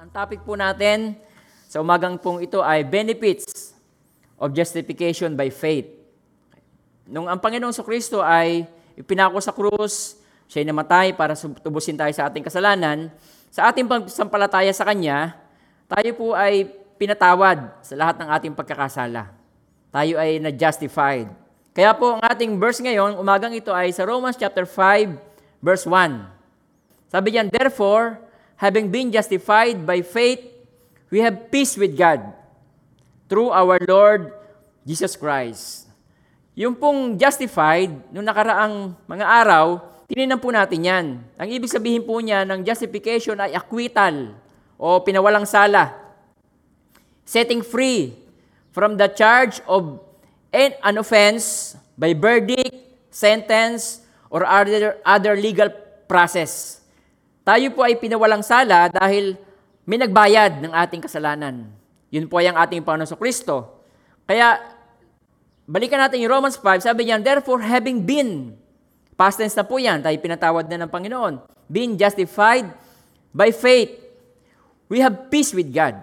Ang topic po natin sa umagang pong ito ay benefits of justification by faith. Nung ang Panginoong sa Kristo ay ipinako sa krus, siya ay namatay para tubusin tayo sa ating kasalanan, sa ating pagsampalataya sa Kanya, tayo po ay pinatawad sa lahat ng ating pagkakasala. Tayo ay na-justified. Kaya po ang ating verse ngayon, umagang ito ay sa Romans chapter 5, verse 1. Sabi diyan, Therefore, having been justified by faith, we have peace with God through our Lord Jesus Christ. Yung pong justified, nung nakaraang mga araw, tininan po natin yan. Ang ibig sabihin po niya ng justification ay acquittal o pinawalang sala. Setting free from the charge of an offense by verdict, sentence, or other, other legal process. Tayo po ay pinawalang sala dahil may nagbayad ng ating kasalanan. Yun po ay ang ating Panginoon Kristo. Kaya, balikan natin yung Romans 5, sabi niyan, Therefore, having been, past tense na po yan, tayo pinatawad na ng Panginoon, being justified by faith, we have peace with God.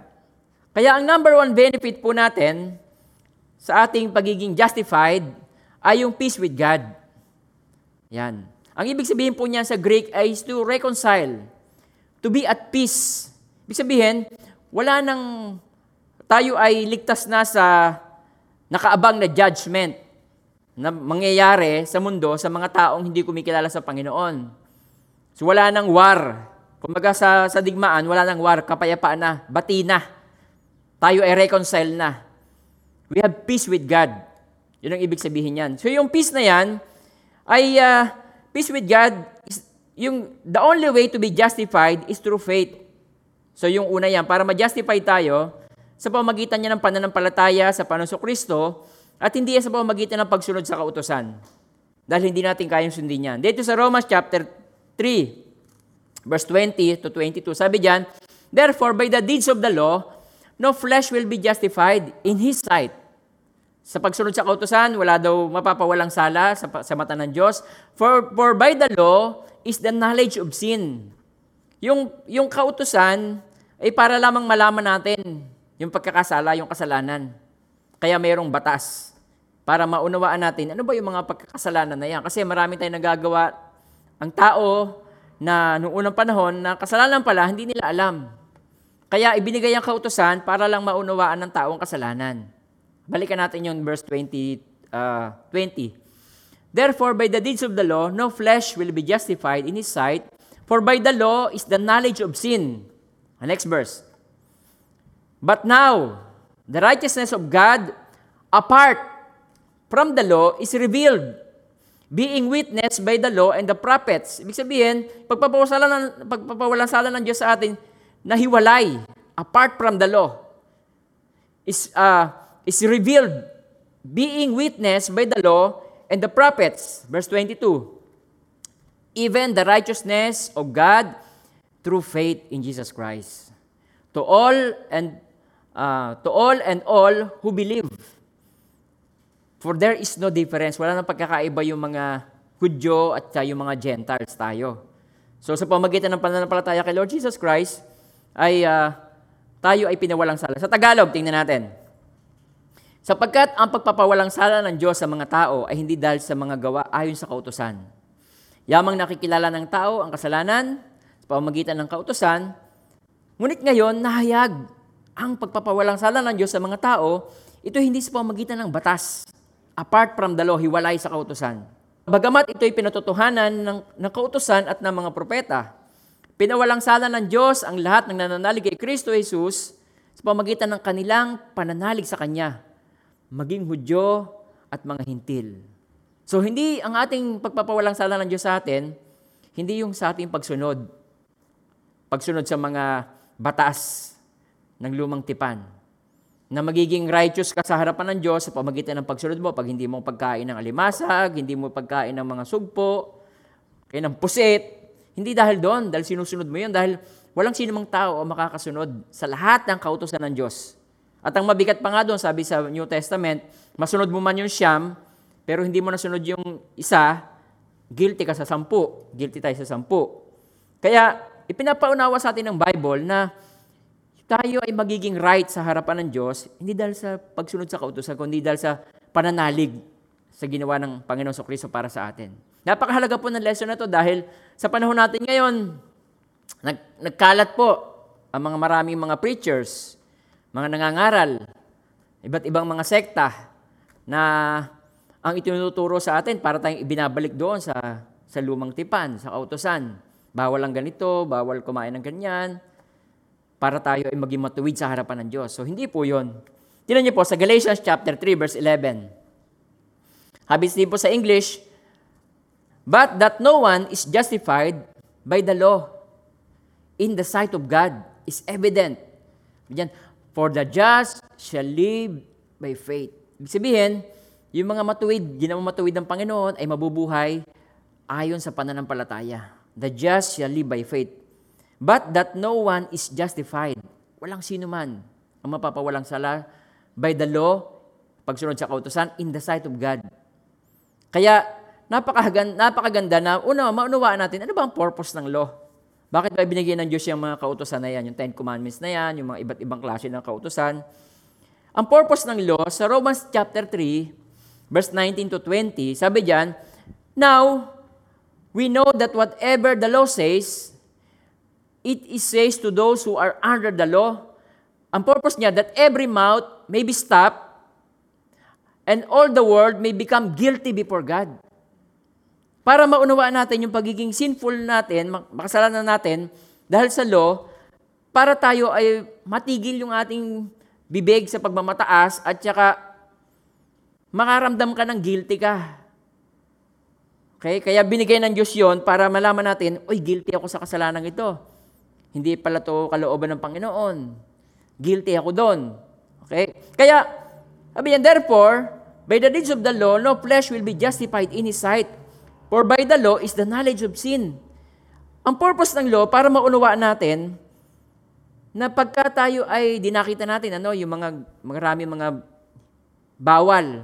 Kaya ang number one benefit po natin sa ating pagiging justified ay yung peace with God. Yan. Ang ibig sabihin po niyan sa Greek ay to reconcile, to be at peace. Ibig sabihin, wala nang tayo ay ligtas na sa nakaabang na judgment na mangyayari sa mundo sa mga taong hindi kumikilala sa Panginoon. So wala nang war. Kumaga sa, sa digmaan, wala nang war, kapayapaan na, bati na. Tayo ay reconcile na. We have peace with God. Yun ang ibig sabihin yan. So yung peace na yan, ay uh, peace with God, is, yung, the only way to be justified is through faith. So yung una yan, para ma-justify tayo, sa pamagitan niya ng pananampalataya sa Panginoon Kristo, at hindi sa pamagitan ng pagsunod sa kautosan. Dahil hindi natin kayang sundin yan. Dito sa Romans chapter 3, verse 20 to 22, sabi diyan, Therefore, by the deeds of the law, no flesh will be justified in His sight. Sa pagsunod sa kautosan, wala daw mapapawalang sala sa, sa mata ng Diyos. For, for by the law is the knowledge of sin. Yung, yung kautosan ay para lamang malaman natin yung pagkakasala, yung kasalanan. Kaya mayroong batas para maunawaan natin ano ba yung mga pagkakasalanan na yan. Kasi marami tayong nagagawa. Ang tao na noong unang panahon na kasalanan pala, hindi nila alam. Kaya ibinigay ang kautosan para lang maunawaan ng taong kasalanan. Balikan natin yung verse 20, uh, 20. Therefore, by the deeds of the law, no flesh will be justified in his sight, for by the law is the knowledge of sin. The next verse. But now, the righteousness of God apart from the law is revealed, being witnessed by the law and the prophets. Ibig sabihin, pagpapawalan ng, pagpapawalan ng Diyos sa atin, nahiwalay, apart from the law, is, uh, is revealed, being witnessed by the law and the prophets. Verse 22. Even the righteousness of God through faith in Jesus Christ. To all and uh, to all and all who believe. For there is no difference. Wala nang pagkakaiba yung mga Hudyo at yung mga Gentiles tayo. So sa pamagitan ng pananampalataya kay Lord Jesus Christ, ay uh, tayo ay pinawalang sala. Sa Tagalog, tingnan natin. Sapagkat ang pagpapawalang sala ng Diyos sa mga tao ay hindi dahil sa mga gawa ayon sa kautosan. Yamang nakikilala ng tao ang kasalanan sa pamagitan ng kautosan, ngunit ngayon nahayag ang pagpapawalang sala ng Diyos sa mga tao, ito hindi sa pamagitan ng batas. Apart from the law, hiwalay sa kautosan. Bagamat ito'y pinatotohanan ng, ng kautosan at ng mga propeta, pinawalang sala ng Diyos ang lahat ng nananalig kay Kristo Jesus sa pamagitan ng kanilang pananalig sa Kanya, maging Hudyo at mga Hintil. So hindi ang ating pagpapawalang sala ng Diyos sa atin, hindi yung sa ating pagsunod. Pagsunod sa mga batas ng lumang tipan na magiging righteous ka sa harapan ng Diyos sa pamagitan ng pagsunod mo pag hindi mo pagkain ng alimasag, hindi mo pagkain ng mga sugpo, kaya ng pusit. Hindi dahil doon, dahil sinusunod mo yun, dahil walang sinumang tao ang makakasunod sa lahat ng kautosan ng Diyos. At ang mabigat pa nga doon, sabi sa New Testament, masunod mo man yung siyam, pero hindi mo nasunod yung isa, guilty ka sa sampu. Guilty tayo sa sampu. Kaya, ipinapaunawa sa atin ng Bible na tayo ay magiging right sa harapan ng Diyos, hindi dahil sa pagsunod sa kautusan, kundi dahil sa pananalig sa ginawa ng Panginoon sa Kristo para sa atin. Napakahalaga po ng lesson na to dahil sa panahon natin ngayon, nag, nagkalat po ang mga maraming mga preachers, mga nangangaral, iba't ibang mga sekta na ang itinuturo sa atin para tayong ibinabalik doon sa, sa lumang tipan, sa kautosan. Bawal ang ganito, bawal kumain ng ganyan, para tayo ay maging matuwid sa harapan ng Diyos. So, hindi po yun. Tingnan niyo po sa Galatians chapter 3, verse 11. Habis din po sa English, But that no one is justified by the law in the sight of God is evident. Diyan, For the just shall live by faith. Ibig sabihin, yung mga matuwid, ginawang matuwid ng Panginoon ay mabubuhay ayon sa pananampalataya. The just shall live by faith. But that no one is justified. Walang sino man ang mapapawalang sala by the law, pagsunod sa kautosan, in the sight of God. Kaya, napakaganda, napakaganda na, una, maunawaan natin, ano ba ang purpose ng law? Bakit ba binigyan ng Diyos yung mga kautosan na yan, yung Ten Commandments na yan, yung mga iba't ibang klase ng kautosan? Ang purpose ng law, sa Romans chapter 3, verse 19 to 20, sabi diyan, Now, we know that whatever the law says, it is says to those who are under the law. Ang purpose niya, that every mouth may be stopped and all the world may become guilty before God. Para maunawaan natin yung pagiging sinful natin, makasalanan natin, dahil sa law, para tayo ay matigil yung ating bibig sa pagmamataas at saka makaramdam ka ng guilty ka. Okay? Kaya binigay ng Diyos yon para malaman natin, oy, guilty ako sa kasalanan ito. Hindi pala to kalooban ng Panginoon. Guilty ako doon. Okay? Kaya, sabi niya, therefore, by the deeds of the law, no flesh will be justified in His sight. For by the law is the knowledge of sin. Ang purpose ng law, para maunawaan natin, na pagka tayo ay dinakita natin, ano, yung mga marami mga bawal,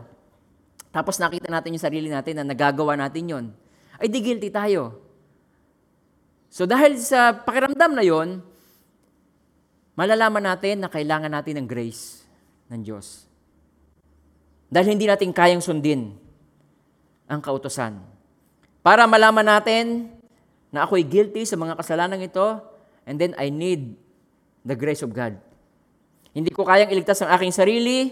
tapos nakita natin yung sarili natin na nagagawa natin yon, ay di guilty tayo. So dahil sa pakiramdam na yon, malalaman natin na kailangan natin ng grace ng Diyos. Dahil hindi natin kayang sundin ang kautosan. Para malaman natin na ako'y guilty sa mga kasalanan ito, and then I need the grace of God. Hindi ko kayang iligtas ang aking sarili,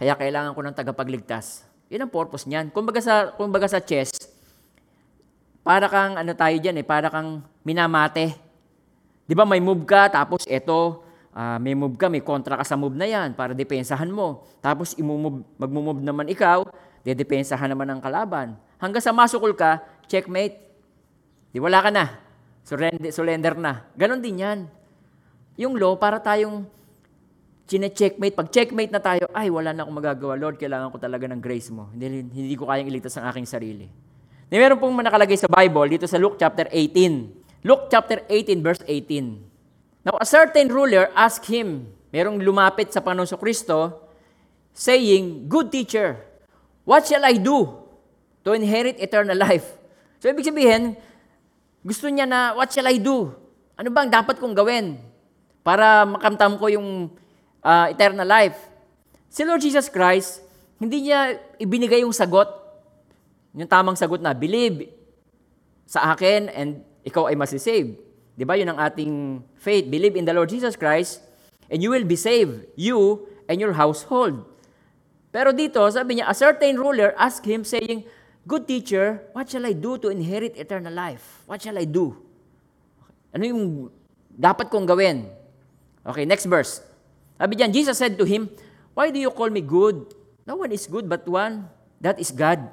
kaya kailangan ko ng tagapagligtas. Yun ang purpose niyan. Kumbaga sa, kumbaga sa chess, para kang ano tayo diyan eh, para kang minamate. 'Di ba may move ka tapos eto uh, may move ka, may kontra ka sa move na 'yan para depensahan mo. Tapos imumove, magmo-move naman ikaw, dedepensahan naman ng kalaban. Hanggang sa masukol ka, checkmate. Di wala ka na. Surrender, surrender na. Ganon din 'yan. Yung law para tayong chine-checkmate. Pag checkmate na tayo, ay, wala na akong magagawa. Lord, kailangan ko talaga ng grace mo. Hindi, hindi ko kayang iligtas ang aking sarili. Na meron pong nakalagay sa Bible dito sa Luke chapter 18. Luke chapter 18 verse 18. Now a certain ruler asked him, merong lumapit sa Panginoon Kristo, saying, Good teacher, what shall I do to inherit eternal life? So ibig sabihin, gusto niya na, what shall I do? Ano bang dapat kong gawin para makamtam ko yung uh, eternal life? Si Lord Jesus Christ, hindi niya ibinigay yung sagot yung tamang sagot na, believe sa akin and ikaw ay masisave. Di ba? Yun ang ating faith. Believe in the Lord Jesus Christ and you will be saved, you and your household. Pero dito, sabi niya, a certain ruler asked him saying, Good teacher, what shall I do to inherit eternal life? What shall I do? Ano yung dapat kong gawin? Okay, next verse. Sabi diyan, Jesus said to him, Why do you call me good? No one is good but one, that is God.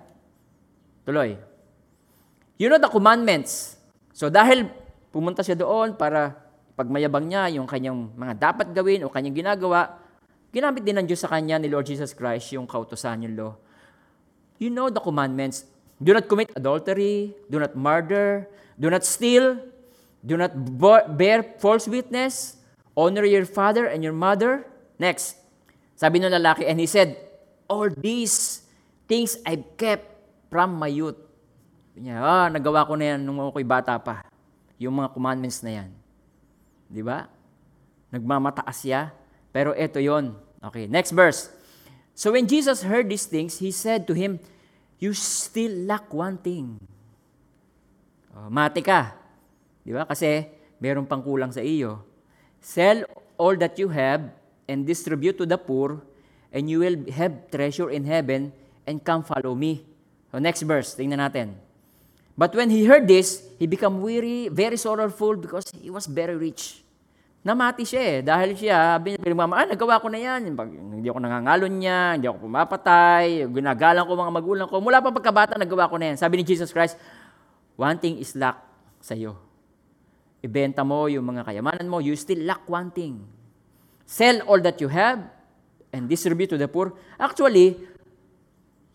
Tuloy. You know the commandments. So dahil pumunta siya doon para pagmayabang niya yung kanyang mga dapat gawin o kanyang ginagawa, ginamit din ng Diyos sa kanya ni Lord Jesus Christ yung kautosan yung law. You know the commandments. Do not commit adultery, do not murder, do not steal, do not bear false witness, honor your father and your mother. Next, sabi ng lalaki, and he said, All these things I've kept from my youth. Niya, ah, nagawa ko na yan nung ako'y bata pa. Yung mga commandments na yan. Di ba? nagmamataas siya. Pero ito yon. Okay, next verse. So when Jesus heard these things, he said to him, You still lack one thing. Oh, mati ka. Di ba? Kasi meron pang kulang sa iyo. Sell all that you have and distribute to the poor, and you will have treasure in heaven, and come follow me. So next verse, tingnan natin. But when he heard this, he became weary, very sorrowful because he was very rich. Namati siya eh. Dahil siya, pinagmama, ah, nagawa ko na yan. Pag, hindi ako nangangalon niya, hindi ako pumapatay, ginagalang ko mga magulang ko. Mula pa pagkabata, nagawa ko na yan. Sabi ni Jesus Christ, one thing is lack sa iyo. Ibenta mo yung mga kayamanan mo, you still lack one thing. Sell all that you have and distribute to the poor. Actually,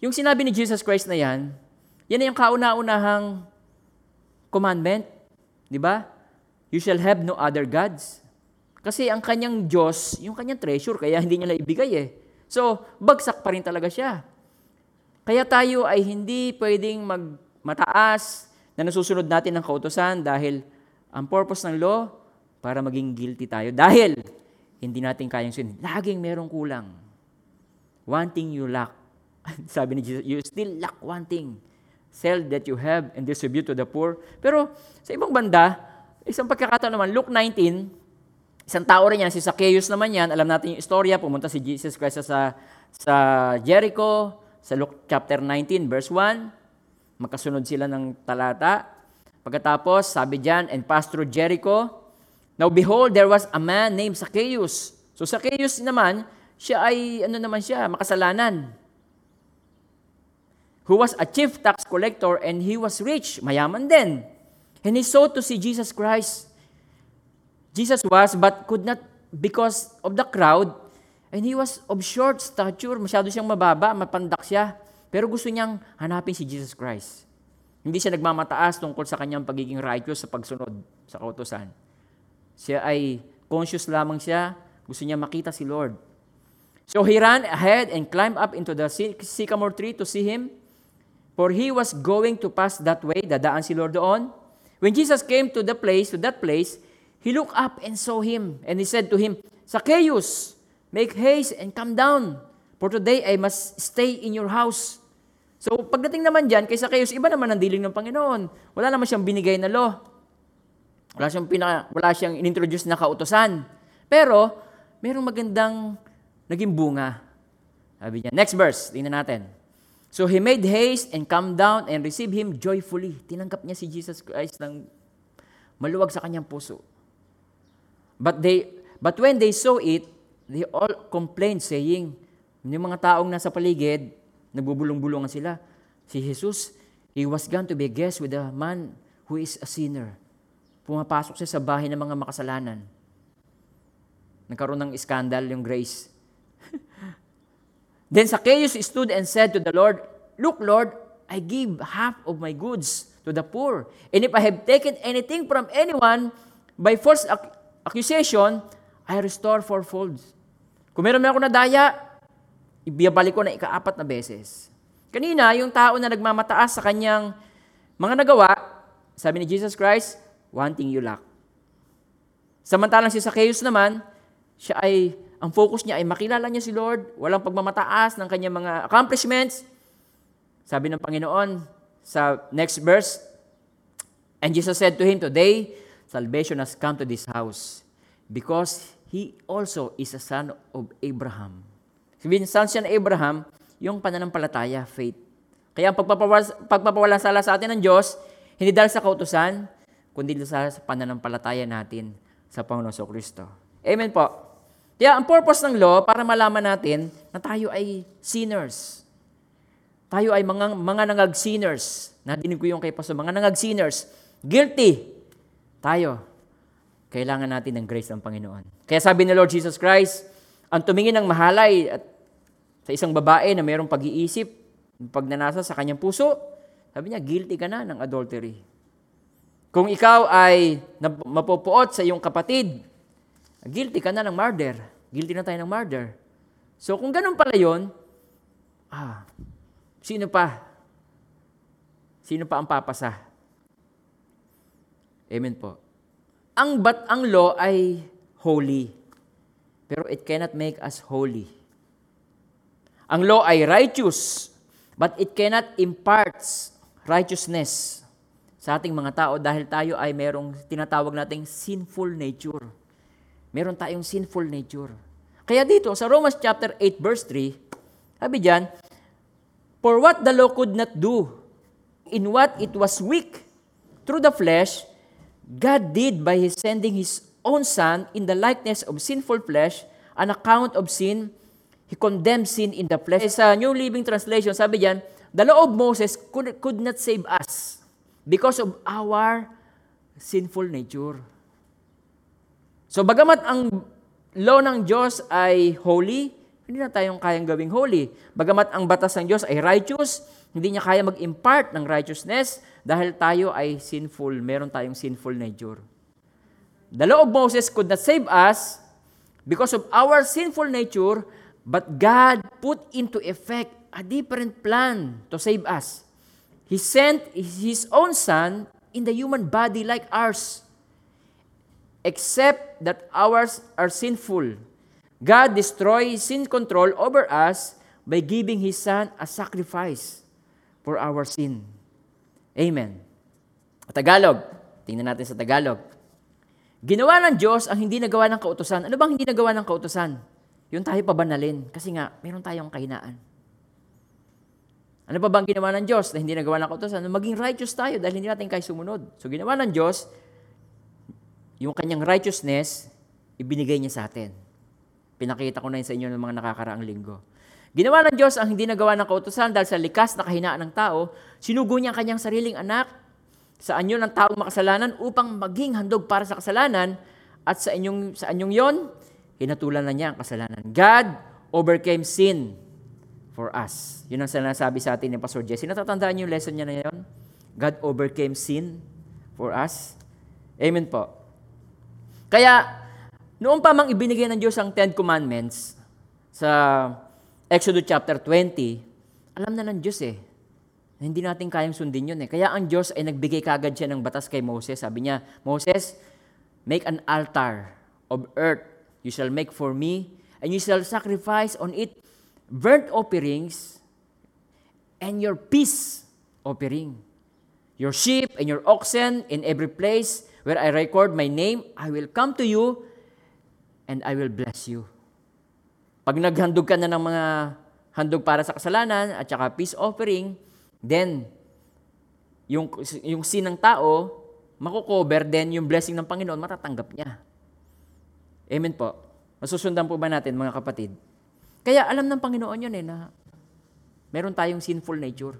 yung sinabi ni Jesus Christ na yan, yan yung kauna-unahang commandment. Di ba? You shall have no other gods. Kasi ang kanyang Diyos, yung kanyang treasure, kaya hindi niya naibigay eh. So, bagsak pa rin talaga siya. Kaya tayo ay hindi pwedeng magmataas na nasusunod natin ng kautosan dahil ang purpose ng law, para maging guilty tayo. Dahil hindi natin kayang sin. Laging merong kulang. One thing you lack. Sabi ni Jesus, you still lack one thing. Sell that you have and distribute to the poor. Pero sa ibang banda, isang pagkakataon naman, Luke 19, isang tao rin yan, si Zacchaeus naman yan, alam natin yung istorya, pumunta si Jesus Christ sa, sa Jericho, sa Luke chapter 19, verse 1, magkasunod sila ng talata. Pagkatapos, sabi diyan, and passed through Jericho. Now behold, there was a man named Zacchaeus. So Zacchaeus naman, siya ay, ano naman siya, makasalanan who was a chief tax collector and he was rich, mayaman din. And he sought to see Jesus Christ. Jesus was, but could not because of the crowd, and he was of short stature, masyado siyang mababa, mapandak siya. Pero gusto niyang hanapin si Jesus Christ. Hindi siya nagmamataas tungkol sa kanyang pagiging righteous sa pagsunod sa kautosan. Siya ay conscious lamang siya, gusto niya makita si Lord. So he ran ahead and climbed up into the sycamore tree to see him. For he was going to pass that way, dadaan si Lord doon. When Jesus came to the place, to that place, he looked up and saw him, and he said to him, Zacchaeus, make haste and come down, for today I must stay in your house. So pagdating naman dyan, kay Zacchaeus, iba naman ang diling ng Panginoon. Wala naman siyang binigay na law. Wala siyang, pina, wala siyang inintroduce na kautosan. Pero, merong magandang naging bunga. Sabi niya. Next verse, tingnan natin. So he made haste and come down and receive him joyfully. Tinanggap niya si Jesus Christ ng maluwag sa kanyang puso. But they but when they saw it, they all complained saying, yung mga taong nasa paligid, nagbubulong-bulungan sila. Si Jesus, he was gone to be a guest with a man who is a sinner. Pumapasok siya sa bahay ng mga makasalanan. Nagkaroon ng scandal yung grace. Then Zacchaeus stood and said to the Lord, Look, Lord, I give half of my goods to the poor. And if I have taken anything from anyone by false accusation, I restore fourfold. Kung meron na ako na daya, ibabalik ko na ikaapat na beses. Kanina, yung tao na nagmamataas sa kanyang mga nagawa, sabi ni Jesus Christ, one thing you lack. Samantalang si Zacchaeus naman, siya ay ang focus niya ay makilala niya si Lord, walang pagmamataas ng kanyang mga accomplishments. Sabi ng Panginoon sa next verse, And Jesus said to him, Today, salvation has come to this house, because he also is a son of Abraham. Sabihin, son siya ng Abraham, yung pananampalataya, faith. Kaya ang pagpapawala, sala sa atin ng Diyos, hindi dahil sa kautusan, kundi dahil sa pananampalataya natin sa Panginoon sa Kristo. Amen po. Kaya ang purpose ng law, para malaman natin na tayo ay sinners. Tayo ay mga, mga nangag-sinners. Nadinig ko yung kay Pastor, mga nangag-sinners. Guilty. Tayo. Kailangan natin ng grace ng Panginoon. Kaya sabi ni Lord Jesus Christ, ang tumingin ng mahalay at sa isang babae na mayroong pag-iisip, pagnanasa sa kanyang puso, sabi niya, guilty ka na ng adultery. Kung ikaw ay mapupuot sa iyong kapatid, guilty ka na ng murder. Guilty na tayo ng murder. So kung ganun pala yun, ah, sino pa? Sino pa ang papasa? Amen po. Ang bat ang law ay holy. pero it cannot make us holy. Ang law ay righteous, but it cannot imparts righteousness sa ating mga tao dahil tayo ay merong tinatawag nating sinful nature. Meron tayong sinful nature. Kaya dito, sa Romans chapter 8 verse 3, sabi diyan, For what the law could not do, in what it was weak, through the flesh, God did by His sending His own Son in the likeness of sinful flesh, an account of sin, He condemned sin in the flesh. Sa New Living Translation, sabi diyan, the law of Moses could, could not save us because of our sinful nature. So bagamat ang law ng Diyos ay holy, hindi na tayong kayang gawing holy. Bagamat ang batas ng Diyos ay righteous, hindi niya kaya mag-impart ng righteousness dahil tayo ay sinful, meron tayong sinful nature. The law of Moses could not save us because of our sinful nature, but God put into effect a different plan to save us. He sent His own Son in the human body like ours except that ours are sinful. God destroys sin control over us by giving His Son a sacrifice for our sin. Amen. Tagalog. Tingnan natin sa Tagalog. Ginawa ng Diyos ang hindi nagawa ng kautosan. Ano bang hindi nagawa ng kautosan? Yung tayo pabanalin. Kasi nga, meron tayong kahinaan. Ano pa bang ginawa ng Diyos na hindi nagawa ng kautosan? Maging righteous tayo dahil hindi natin kaya sumunod. So ginawa ng Diyos, yung kanyang righteousness, ibinigay niya sa atin. Pinakita ko na yun sa inyo ng mga nakakaraang linggo. Ginawa ng Diyos ang hindi nagawa ng kautosan dahil sa likas na kahinaan ng tao, sinugo niya ang kanyang sariling anak sa anyo ng taong makasalanan upang maging handog para sa kasalanan at sa inyong, sa anyong yon, hinatulan na niya ang kasalanan. God overcame sin for us. Yun ang sinasabi sa atin ni Pastor Jesse. Natatandaan niyo yung lesson niya na yun? God overcame sin for us. Amen po. Kaya, noong pa mang ibinigay ng Diyos ang Ten Commandments sa Exodus chapter 20, alam na ng Diyos eh. na Hindi natin kayang sundin yun eh. Kaya ang Diyos ay nagbigay kagad siya ng batas kay Moses. Sabi niya, Moses, make an altar of earth. You shall make for me, and you shall sacrifice on it burnt offerings and your peace offering. Your sheep and your oxen in every place where I record my name, I will come to you and I will bless you. Pag naghandog ka na ng mga handog para sa kasalanan at saka peace offering, then yung, yung sin ng tao, makukover, then yung blessing ng Panginoon, matatanggap niya. Amen po. Masusundan po ba natin, mga kapatid? Kaya alam ng Panginoon yun eh, na meron tayong sinful nature.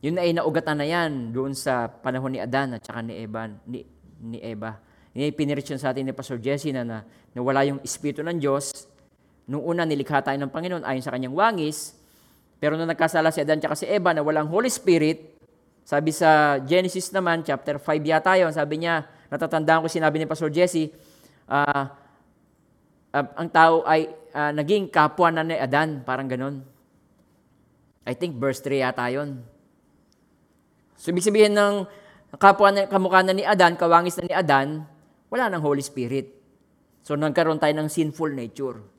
Yun ay naugatan na yan doon sa panahon ni Adan at saka ni Eva. Ni, ni Eva. Yun ay piniritsyon sa atin ni Pastor Jesse na, na nawala yung Espiritu ng Diyos. Nung una, nilikha tayo ng Panginoon ayon sa kanyang wangis. Pero nung nagkasala si Adan at si Eva na walang Holy Spirit, sabi sa Genesis naman, chapter 5 yata yun, sabi niya, natatandaan ko sinabi ni Pastor Jesse, uh, uh, ang tao ay uh, naging kapwa na ni Adan, parang ganun. I think verse 3 yata yun. So, ibig sabihin ng kapwa na, kamukha na ni Adan, kawangis na ni Adan, wala ng Holy Spirit. So, nagkaroon tayo ng sinful nature.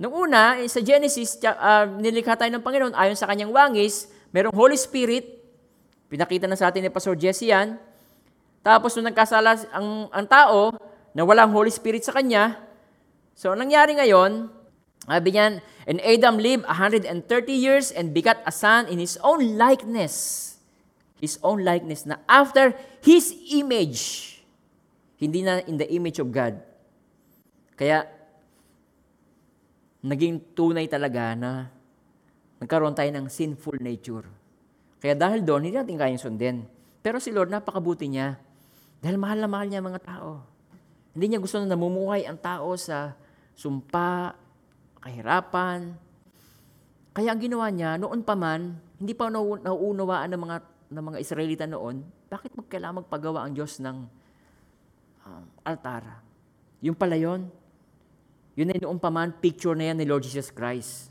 Nung una, eh, sa Genesis, uh, nilikha tayo ng Panginoon ayon sa kanyang wangis, merong Holy Spirit, pinakita na sa atin ni Pastor Jesse yan. Tapos, nung nagkasala ang, ang tao, na walang Holy Spirit sa kanya, so, nangyari ngayon, sabi niyan, And Adam lived 130 years and begat a son in his own likeness his own likeness na after his image. Hindi na in the image of God. Kaya, naging tunay talaga na nagkaroon tayo ng sinful nature. Kaya dahil doon, hindi natin kayang sundin. Pero si Lord, napakabuti niya. Dahil mahal na mahal niya mga tao. Hindi niya gusto na namumuhay ang tao sa sumpa, kahirapan. Kaya ang ginawa niya, noon pa man, hindi pa nauunawaan ng mga ng mga Israelita noon, bakit magkailangan magpagawa ang Diyos ng um, altar? Yung pala yun, yun ay noong paman, picture na yan ni Lord Jesus Christ.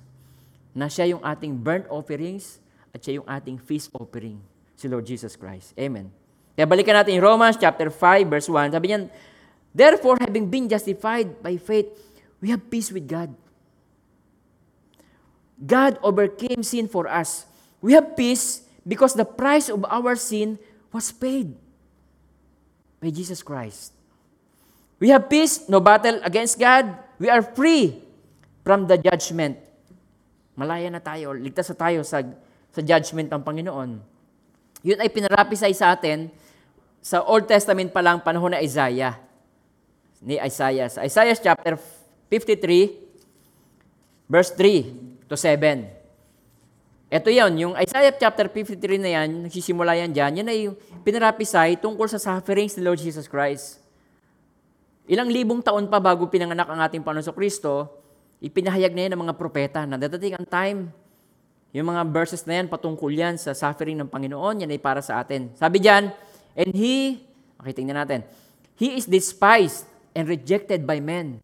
Na siya yung ating burnt offerings at siya yung ating feast offering, si Lord Jesus Christ. Amen. Kaya balikan natin yung Romans chapter 5 verse 1. Sabi niyan, Therefore, having been justified by faith, we have peace with God. God overcame sin for us. We have peace because the price of our sin was paid by Jesus Christ. We have peace, no battle against God. We are free from the judgment. Malaya na tayo, ligtas na tayo sa, sa judgment ng Panginoon. Yun ay pinarapisay sa atin sa Old Testament pa lang panahon na Isaiah. Ni Isaiah. Sa Isaiah chapter 53, verse 3 to 7. Ito yon yung Isaiah chapter 53 na yan, nagsisimula yan dyan, yan ay pinarapisay tungkol sa sufferings ni Lord Jesus Christ. Ilang libong taon pa bago pinanganak ang ating Panginoon Kristo, ipinahayag na yan ng mga propeta na dadating ang time, yung mga verses na yan, patungkol yan sa suffering ng Panginoon, yan ay para sa atin. Sabi diyan, and He, okay, tingnan natin, He is despised and rejected by men,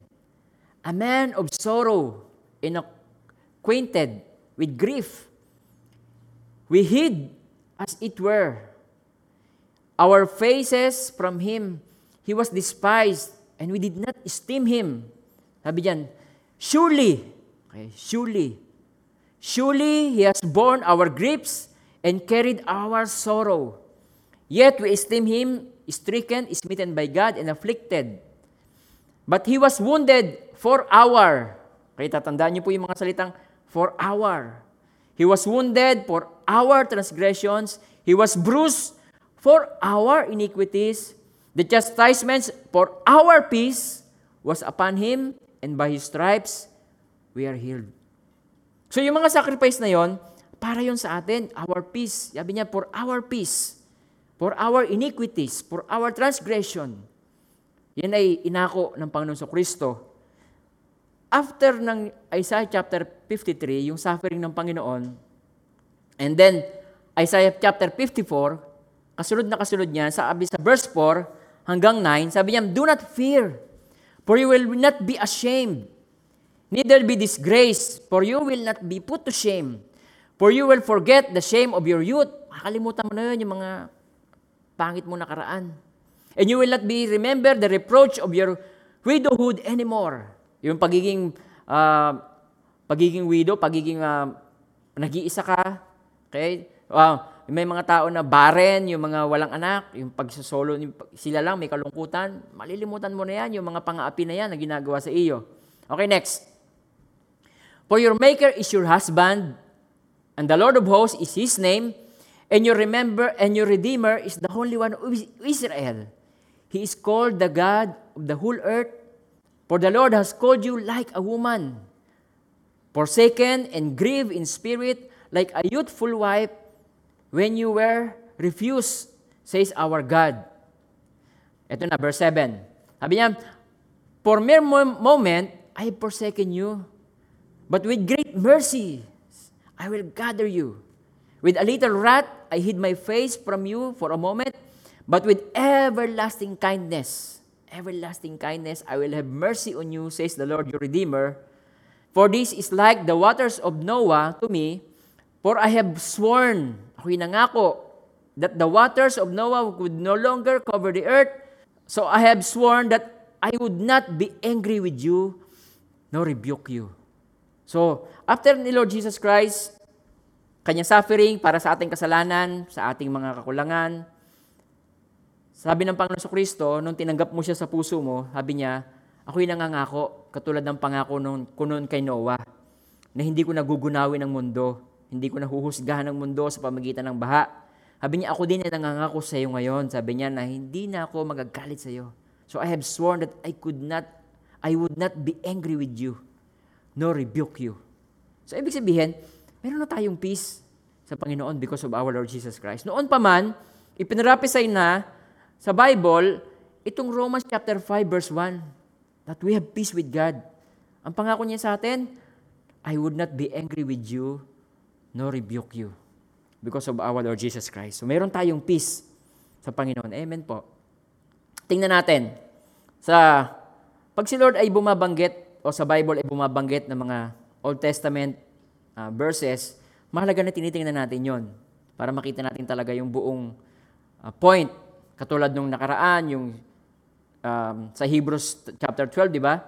a man of sorrow and acquainted with grief. We hid, as it were, our faces from Him. He was despised, and we did not esteem Him. Sabi diyan, surely, okay, surely, surely He has borne our griefs and carried our sorrow. Yet we esteem Him stricken, smitten by God, and afflicted. But He was wounded for our, kaya tatandaan niyo po yung mga salitang, for our. He was wounded for our transgressions. He was bruised for our iniquities. The chastisement for our peace was upon Him, and by His stripes we are healed. So yung mga sacrifice na yon, para yon sa atin, our peace. Sabi niya, for our peace. For our iniquities, for our transgression. Yan ay inako ng Panginoon sa Kristo. After ng Isaiah chapter 53, yung suffering ng Panginoon, and then Isaiah chapter 54, kasunod na kasunod niya, sabi sa verse 4 hanggang 9, sabi niya, Do not fear, for you will not be ashamed, neither be disgraced, for you will not be put to shame, for you will forget the shame of your youth. Makakalimutan mo na yun, yung mga pangit mo nakaraan. And you will not be remember the reproach of your widowhood anymore. Yung pagiging uh, pagiging widow, pagiging uh, nag-iisa ka, okay? Uh, may mga tao na barren, yung mga walang anak, yung pagsasolo, sila lang may kalungkutan, malilimutan mo na yan, yung mga pang-aapi na yan na ginagawa sa iyo. Okay, next. For your maker is your husband, and the Lord of hosts is his name, and your remember and your redeemer is the Holy One of Israel. He is called the God of the whole earth, for the Lord has called you like a woman, forsaken and grieved in spirit, like a youthful wife, when you were refused, says our God. Ito na, verse 7. Sabi niya, For mere moment, I have forsaken you, but with great mercy, I will gather you. With a little wrath, I hid my face from you for a moment, but with everlasting kindness, everlasting kindness, I will have mercy on you, says the Lord your Redeemer. For this is like the waters of Noah to me, for I have sworn, ako'y nangako, that the waters of Noah would no longer cover the earth. So I have sworn that I would not be angry with you, nor rebuke you. So, after ni Lord Jesus Christ, kanyang suffering para sa ating kasalanan, sa ating mga kakulangan, sabi ng Panginoon sa Kristo, nung tinanggap mo siya sa puso mo, sabi niya, ako'y nangangako, katulad ng pangako nung, kunon kay Noah, na hindi ko nagugunawin ang mundo, hindi ko nahuhusgahan ang mundo sa pamagitan ng baha. Sabi niya, ako din ay nangangako sa iyo ngayon. Sabi niya na hindi na ako magagalit sa iyo. So I have sworn that I could not, I would not be angry with you, nor rebuke you. So ibig sabihin, meron na tayong peace sa Panginoon because of our Lord Jesus Christ. Noon pa man, ipinarapisay na sa Bible, itong Romans chapter 5 verse 1, that we have peace with God. Ang pangako niya sa atin, I would not be angry with you, nor rebuke you because of our Lord Jesus Christ. So meron tayong peace sa Panginoon. Amen po. Tingnan natin. Sa pag si Lord ay bumabanggit o sa Bible ay bumabanggit ng mga Old Testament uh, verses, mahalaga na tinitingnan natin yon para makita natin talaga yung buong uh, point. Katulad nung nakaraan, yung um, sa Hebrews chapter 12, di ba?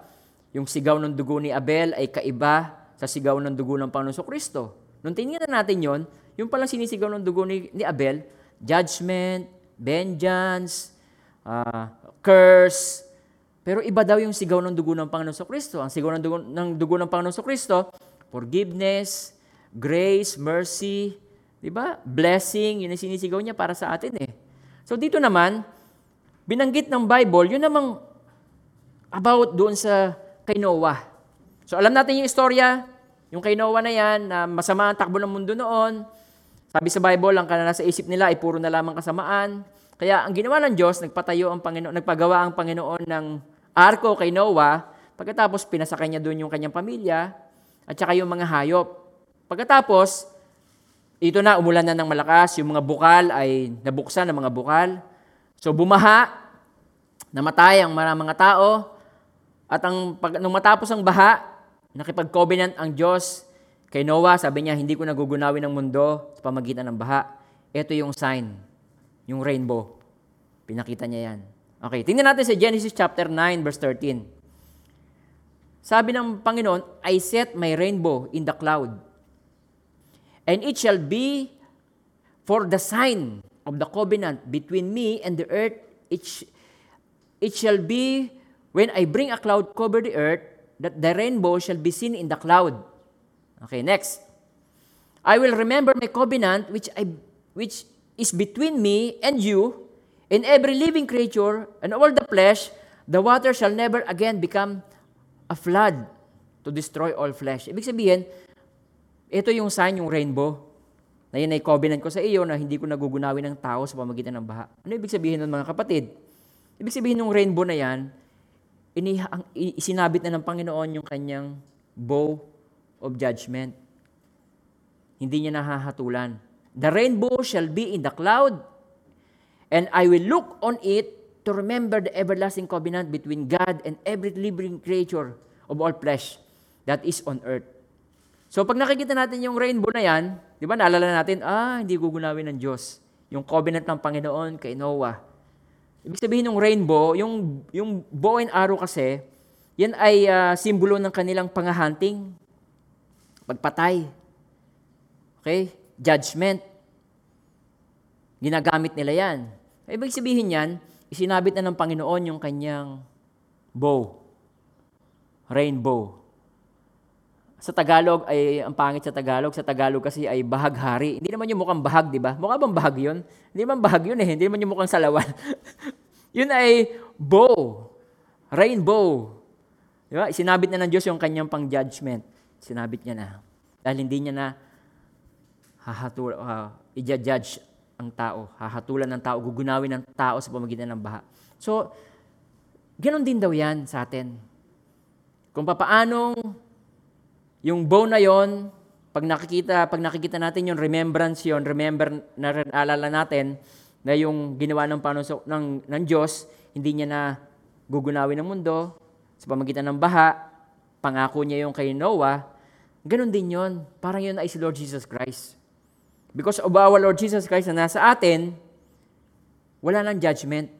Yung sigaw ng dugo ni Abel ay kaiba sa sigaw ng dugo ng Panginoon Kristo. Nung tingnan natin yon, yung palang sinisigaw ng dugo ni, ni Abel, judgment, vengeance, uh, curse, pero iba daw yung sigaw ng dugo ng Panginoon Kristo. Ang sigaw ng dugo, ng dugo ng Panginoon Kristo, forgiveness, grace, mercy, di ba? Blessing, yun ang sinisigaw niya para sa atin eh. So dito naman, binanggit ng Bible, yun namang about doon sa kay Noah. So alam natin yung istorya, yung kay Noah na yan, na masama ang takbo ng mundo noon. Sabi sa Bible, ang kanana sa isip nila ay puro na lamang kasamaan. Kaya ang ginawa ng Diyos, nagpatayo ang Panginoon, nagpagawa ang Panginoon ng arko kay Noah, pagkatapos pinasakay niya doon yung kanyang pamilya, at saka yung mga hayop. Pagkatapos, ito na, umulan na ng malakas, yung mga bukal ay nabuksan ng mga bukal. So bumaha, namatay ang mga tao, at ang, pag, nung matapos ang baha, nakipag-covenant ang Diyos kay Noah. Sabi niya, hindi ko nagugunawin ang mundo sa pamagitan ng baha. Ito yung sign, yung rainbow. Pinakita niya yan. Okay, tingnan natin sa Genesis chapter 9, verse 13. Sabi ng Panginoon, I set my rainbow in the cloud, and it shall be for the sign of the covenant between me and the earth. It, sh- it shall be when I bring a cloud cover the earth, that the rainbow shall be seen in the cloud. Okay, next. I will remember my covenant which I which is between me and you and every living creature and all the flesh, the water shall never again become a flood to destroy all flesh. Ibig sabihin, ito yung sign, yung rainbow, na yun ay covenant ko sa iyo na hindi ko nagugunawin ng tao sa pamagitan ng baha. Ano ibig sabihin ng mga kapatid? Ibig sabihin ng rainbow na yan, iniha, ang, isinabit na ng Panginoon yung kanyang bow of judgment. Hindi niya nahahatulan. The rainbow shall be in the cloud, and I will look on it to remember the everlasting covenant between God and every living creature of all flesh that is on earth. So pag nakikita natin yung rainbow na yan, di ba naalala natin, ah, hindi gugunawin ng Diyos. Yung covenant ng Panginoon kay Noah Ibig sabihin ng rainbow, yung, yung bow and arrow kasi, yan ay uh, simbolo ng kanilang pangahunting, pagpatay. Okay? Judgment. Ginagamit nila yan. Ibig sabihin yan, isinabit na ng Panginoon yung kanyang bow. Rainbow. Sa Tagalog ay ang pangit sa Tagalog. Sa Tagalog kasi ay bahaghari. Hindi naman yung mukhang bahag, di ba? Mukha bang bahag yun? Hindi naman bahag yun eh. Hindi naman yung mukhang salawan. yun ay bow. Rainbow. Di ba? Sinabit na ng Diyos yung kanyang pang-judgment. Sinabit niya na. Dahil hindi niya na hahatul, uh, i-judge ang tao. Hahatulan ng tao, gugunawin ng tao sa pamagitan ng baha. So, ganon din daw yan sa atin. Kung papaanong yung bow na yon, pag nakikita, pag nakikita natin yung remembrance yon, remember na alala natin na yung ginawa ng panusok ng, ng Diyos, hindi niya na gugunawin ng mundo sa pamagitan ng baha, pangako niya yung kay Noah, ganun din yon. Parang yun ay si Lord Jesus Christ. Because of our Lord Jesus Christ na nasa atin, wala nang judgment.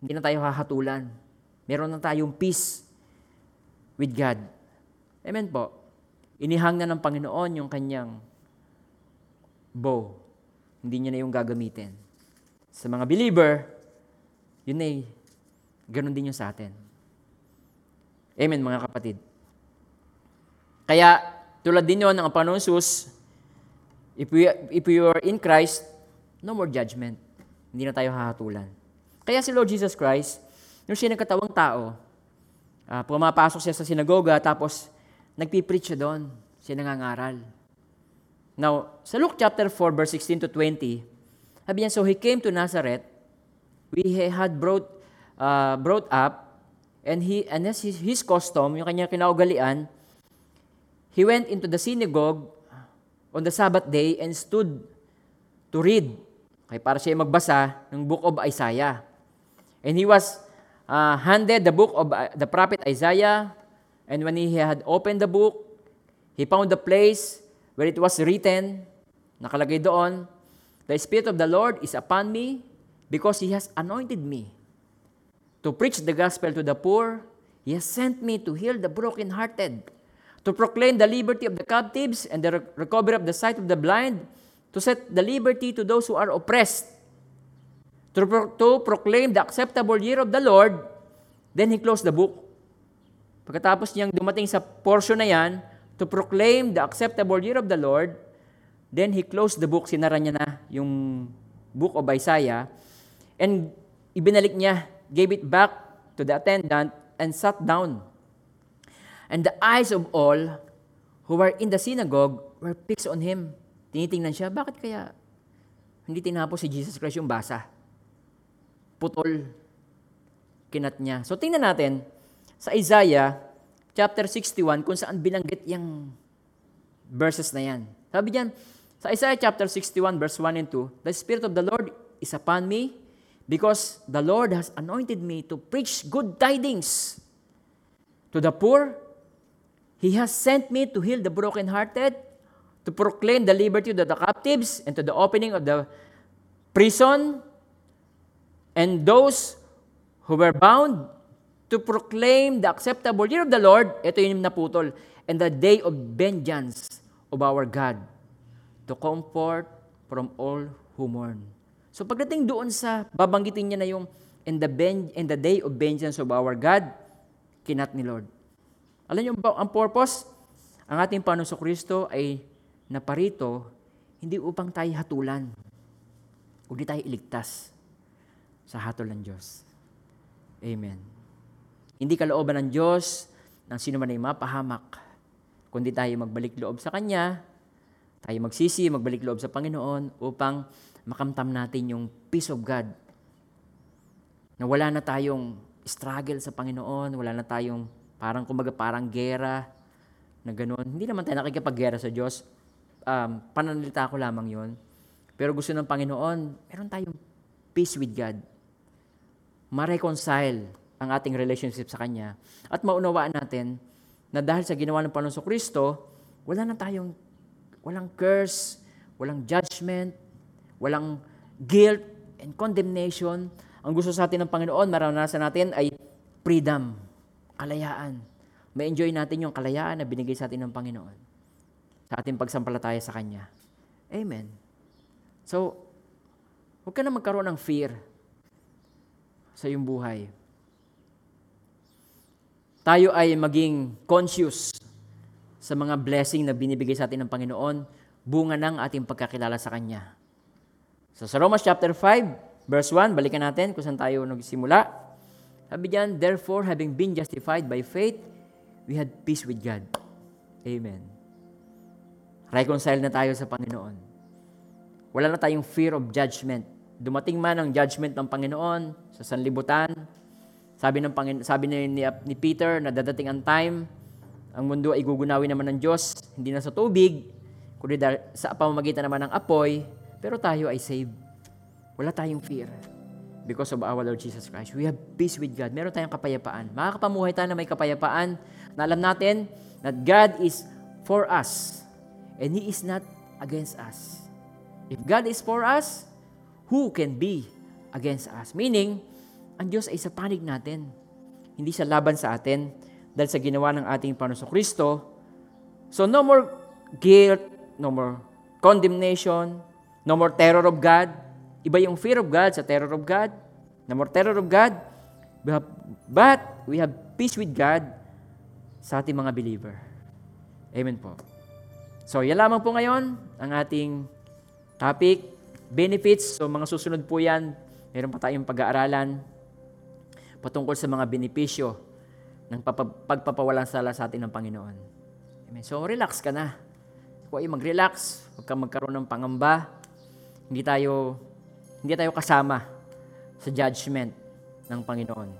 Hindi na tayo hahatulan. Meron na tayong peace with God. Amen po. Inihang na ng Panginoon yung kanyang bow. Hindi niya na yung gagamitin. Sa mga believer, yun ay ganun din yung sa atin. Amen, mga kapatid. Kaya, tulad din yun ng Panginoon Sus, if we, if we are in Christ, no more judgment. Hindi na tayo hahatulan. Kaya si Lord Jesus Christ, nung siya nagkatawang tao, uh, pumapasok siya sa sinagoga, tapos Nagpipreach siya doon. Siya nangangaral. Now, sa Luke chapter 4, verse 16 to 20, sabi niya, So he came to Nazareth, we had brought, uh, brought up, and he and his, his custom, yung kanyang kinaugalian, he went into the synagogue on the Sabbath day and stood to read. Okay, para siya magbasa ng book of Isaiah. And he was uh, handed the book of uh, the prophet Isaiah, And when he had opened the book, he found the place where it was written, nakalagay doon, The Spirit of the Lord is upon me because He has anointed me to preach the gospel to the poor. He has sent me to heal the brokenhearted, to proclaim the liberty of the captives and the re- recovery of the sight of the blind, to set the liberty to those who are oppressed, to, pro- to proclaim the acceptable year of the Lord. Then he closed the book. Pagkatapos niyang dumating sa portion na yan, to proclaim the acceptable year of the Lord, then he closed the book, sinara niya na yung book of Isaiah, and ibinalik niya, gave it back to the attendant, and sat down. And the eyes of all who were in the synagogue were fixed on him. Tinitingnan siya, bakit kaya hindi tinapos si Jesus Christ yung basa? Putol. Kinat niya. So tingnan natin, sa Isaiah, chapter 61, kung saan binanggit yung verses na yan. Sabi diyan, sa Isaiah chapter 61, verse 1 and 2, The Spirit of the Lord is upon me, because the Lord has anointed me to preach good tidings to the poor. He has sent me to heal the brokenhearted, to proclaim the liberty to the captives, and to the opening of the prison, and those who were bound to proclaim the acceptable year of the Lord, ito yung naputol, and the day of vengeance of our God, to comfort from all who mourn. So pagdating doon sa, babanggitin niya na yung, in the, ben, in the day of vengeance of our God, kinat ni Lord. Alam niyo ba, ang purpose, ang ating Panginoon Kristo ay naparito, hindi upang tayo hatulan, kundi tayo iligtas sa hatol ng Diyos. Amen. Hindi kalooban ng Diyos ng sino man ay mapahamak, kundi tayo magbalik loob sa Kanya, tayo magsisi, magbalik loob sa Panginoon upang makamtam natin yung peace of God. Na wala na tayong struggle sa Panginoon, wala na tayong parang kumbaga parang gera na gano'n. Hindi naman tayo nakikipaggera sa Diyos. Um, pananalita ko lamang yon. Pero gusto ng Panginoon, meron tayong peace with God. Ma-reconcile ang ating relationship sa Kanya. At maunawaan natin na dahil sa ginawa ng Panginoon Kristo, wala na tayong, walang curse, walang judgment, walang guilt and condemnation. Ang gusto sa atin ng Panginoon, maranasan natin ay freedom, kalayaan. May enjoy natin yung kalayaan na binigay sa atin ng Panginoon sa ating pagsampalataya sa Kanya. Amen. So, huwag ka na magkaroon ng fear sa iyong buhay. Tayo ay maging conscious sa mga blessing na binibigay sa atin ng Panginoon, bunga ng ating pagkakilala sa Kanya. So sa Romans chapter 5, verse 1, balikan natin kung saan tayo nagsimula. Sabi diyan, Therefore, having been justified by faith, we had peace with God. Amen. Reconcile na tayo sa Panginoon. Wala na tayong fear of judgment. Dumating man ang judgment ng Panginoon sa sanlibutan, sabi ng Pangin- sabi ni, ni, ni Peter na dadating ang time, ang mundo ay gugunawin naman ng Diyos, hindi na sa tubig, kundi sa pamamagitan naman ng apoy, pero tayo ay saved. Wala tayong fear because of our Lord Jesus Christ. We have peace with God. Meron tayong kapayapaan. Makakapamuhay tayo na may kapayapaan na alam natin that God is for us and He is not against us. If God is for us, who can be against us? Meaning, ang Diyos ay sa panig natin. Hindi sa laban sa atin dahil sa ginawa ng ating Panginoon Kristo. So no more guilt, no more condemnation, no more terror of God. Iba yung fear of God sa terror of God. No more terror of God. But we have peace with God sa ating mga believer. Amen po. So, yan lamang po ngayon ang ating topic, benefits. So, mga susunod po yan. Meron pa tayong pag-aaralan patungkol sa mga benepisyo ng pagpapawalang sala sa atin ng Panginoon. Amen. So, relax ka na. Kung ay mag-relax, huwag kang magkaroon ng pangamba. Hindi tayo, hindi tayo kasama sa judgment ng Panginoon.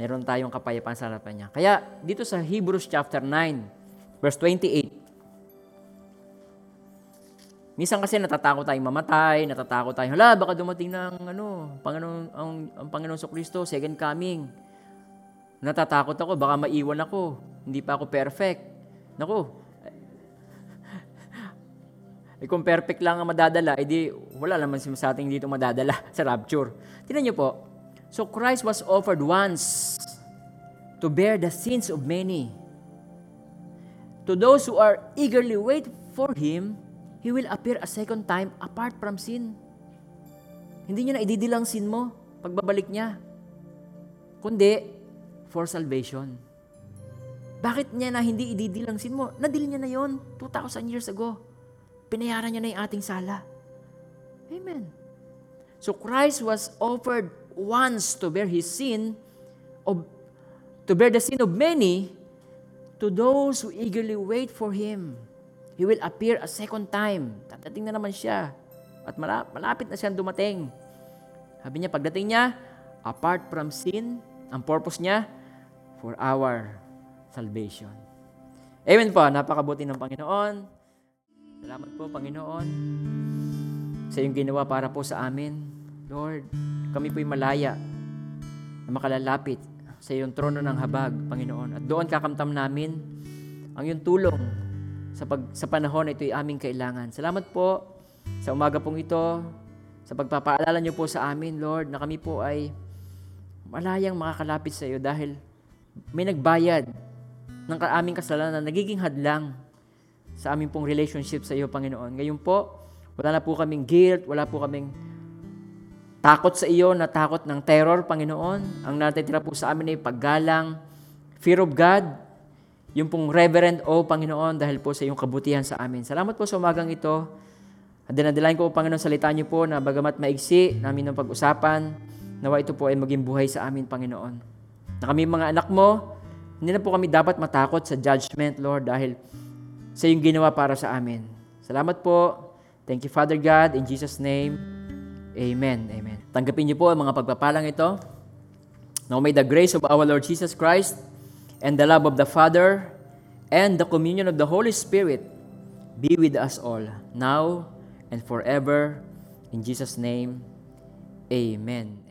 Meron tayong kapayapaan sa harapan niya. Kaya, dito sa Hebrews chapter 9, verse 28, Minsan kasi natatakot tayong mamatay, natatakot tayong, hala, baka dumating ng ano, Panginoon, ang, ang Panginoon sa Kristo, second coming. Natatakot ako, baka maiwan ako. Hindi pa ako perfect. Naku, eh kung perfect lang ang madadala, edi wala naman sa ating dito madadala sa rapture. Tingnan niyo po, So Christ was offered once to bear the sins of many. To those who are eagerly wait for Him, He will appear a second time apart from sin. Hindi niya na ididilang sin mo pagbabalik niya. Kundi, for salvation. Bakit niya na hindi ididilang sin mo? Nadil niya na yon 2,000 years ago. Pinayaran niya na yung ating sala. Amen. So Christ was offered once to bear his sin of to bear the sin of many to those who eagerly wait for him. He will appear a second time. Dadating na naman siya. At mala- malapit na siyang dumating. Sabi niya, pagdating niya, apart from sin, ang purpose niya, for our salvation. Amen po, napakabuti ng Panginoon. Salamat po, Panginoon, sa iyong ginawa para po sa amin. Lord, kami po'y malaya na makalalapit sa iyong trono ng habag, Panginoon. At doon kakamtam namin ang iyong tulong sa, pag, sa panahon na ito'y aming kailangan. Salamat po sa umaga pong ito, sa pagpapaalala niyo po sa amin, Lord, na kami po ay malayang makakalapit sa iyo dahil may nagbayad ng aming kasalanan na nagiging hadlang sa aming pong relationship sa iyo, Panginoon. Ngayon po, wala na po kaming guilt, wala po kaming takot sa iyo, na takot ng terror, Panginoon. Ang natitira po sa amin ay paggalang, fear of God, yung pong reverent o Panginoon dahil po sa iyong kabutihan sa amin. Salamat po sa umagang ito. Dinadalain ko po, Panginoon, salita niyo po na bagamat maigsi namin ng pag-usapan, nawa ito po ay maging buhay sa amin, Panginoon. Na kami mga anak mo, hindi na po kami dapat matakot sa judgment, Lord, dahil sa iyong ginawa para sa amin. Salamat po. Thank you, Father God. In Jesus' name, Amen. Amen. Tanggapin niyo po ang mga pagpapalang ito. Now may the grace of our Lord Jesus Christ and the love of the Father and the communion of the Holy Spirit be with us all, now and forever. In Jesus' name, Amen.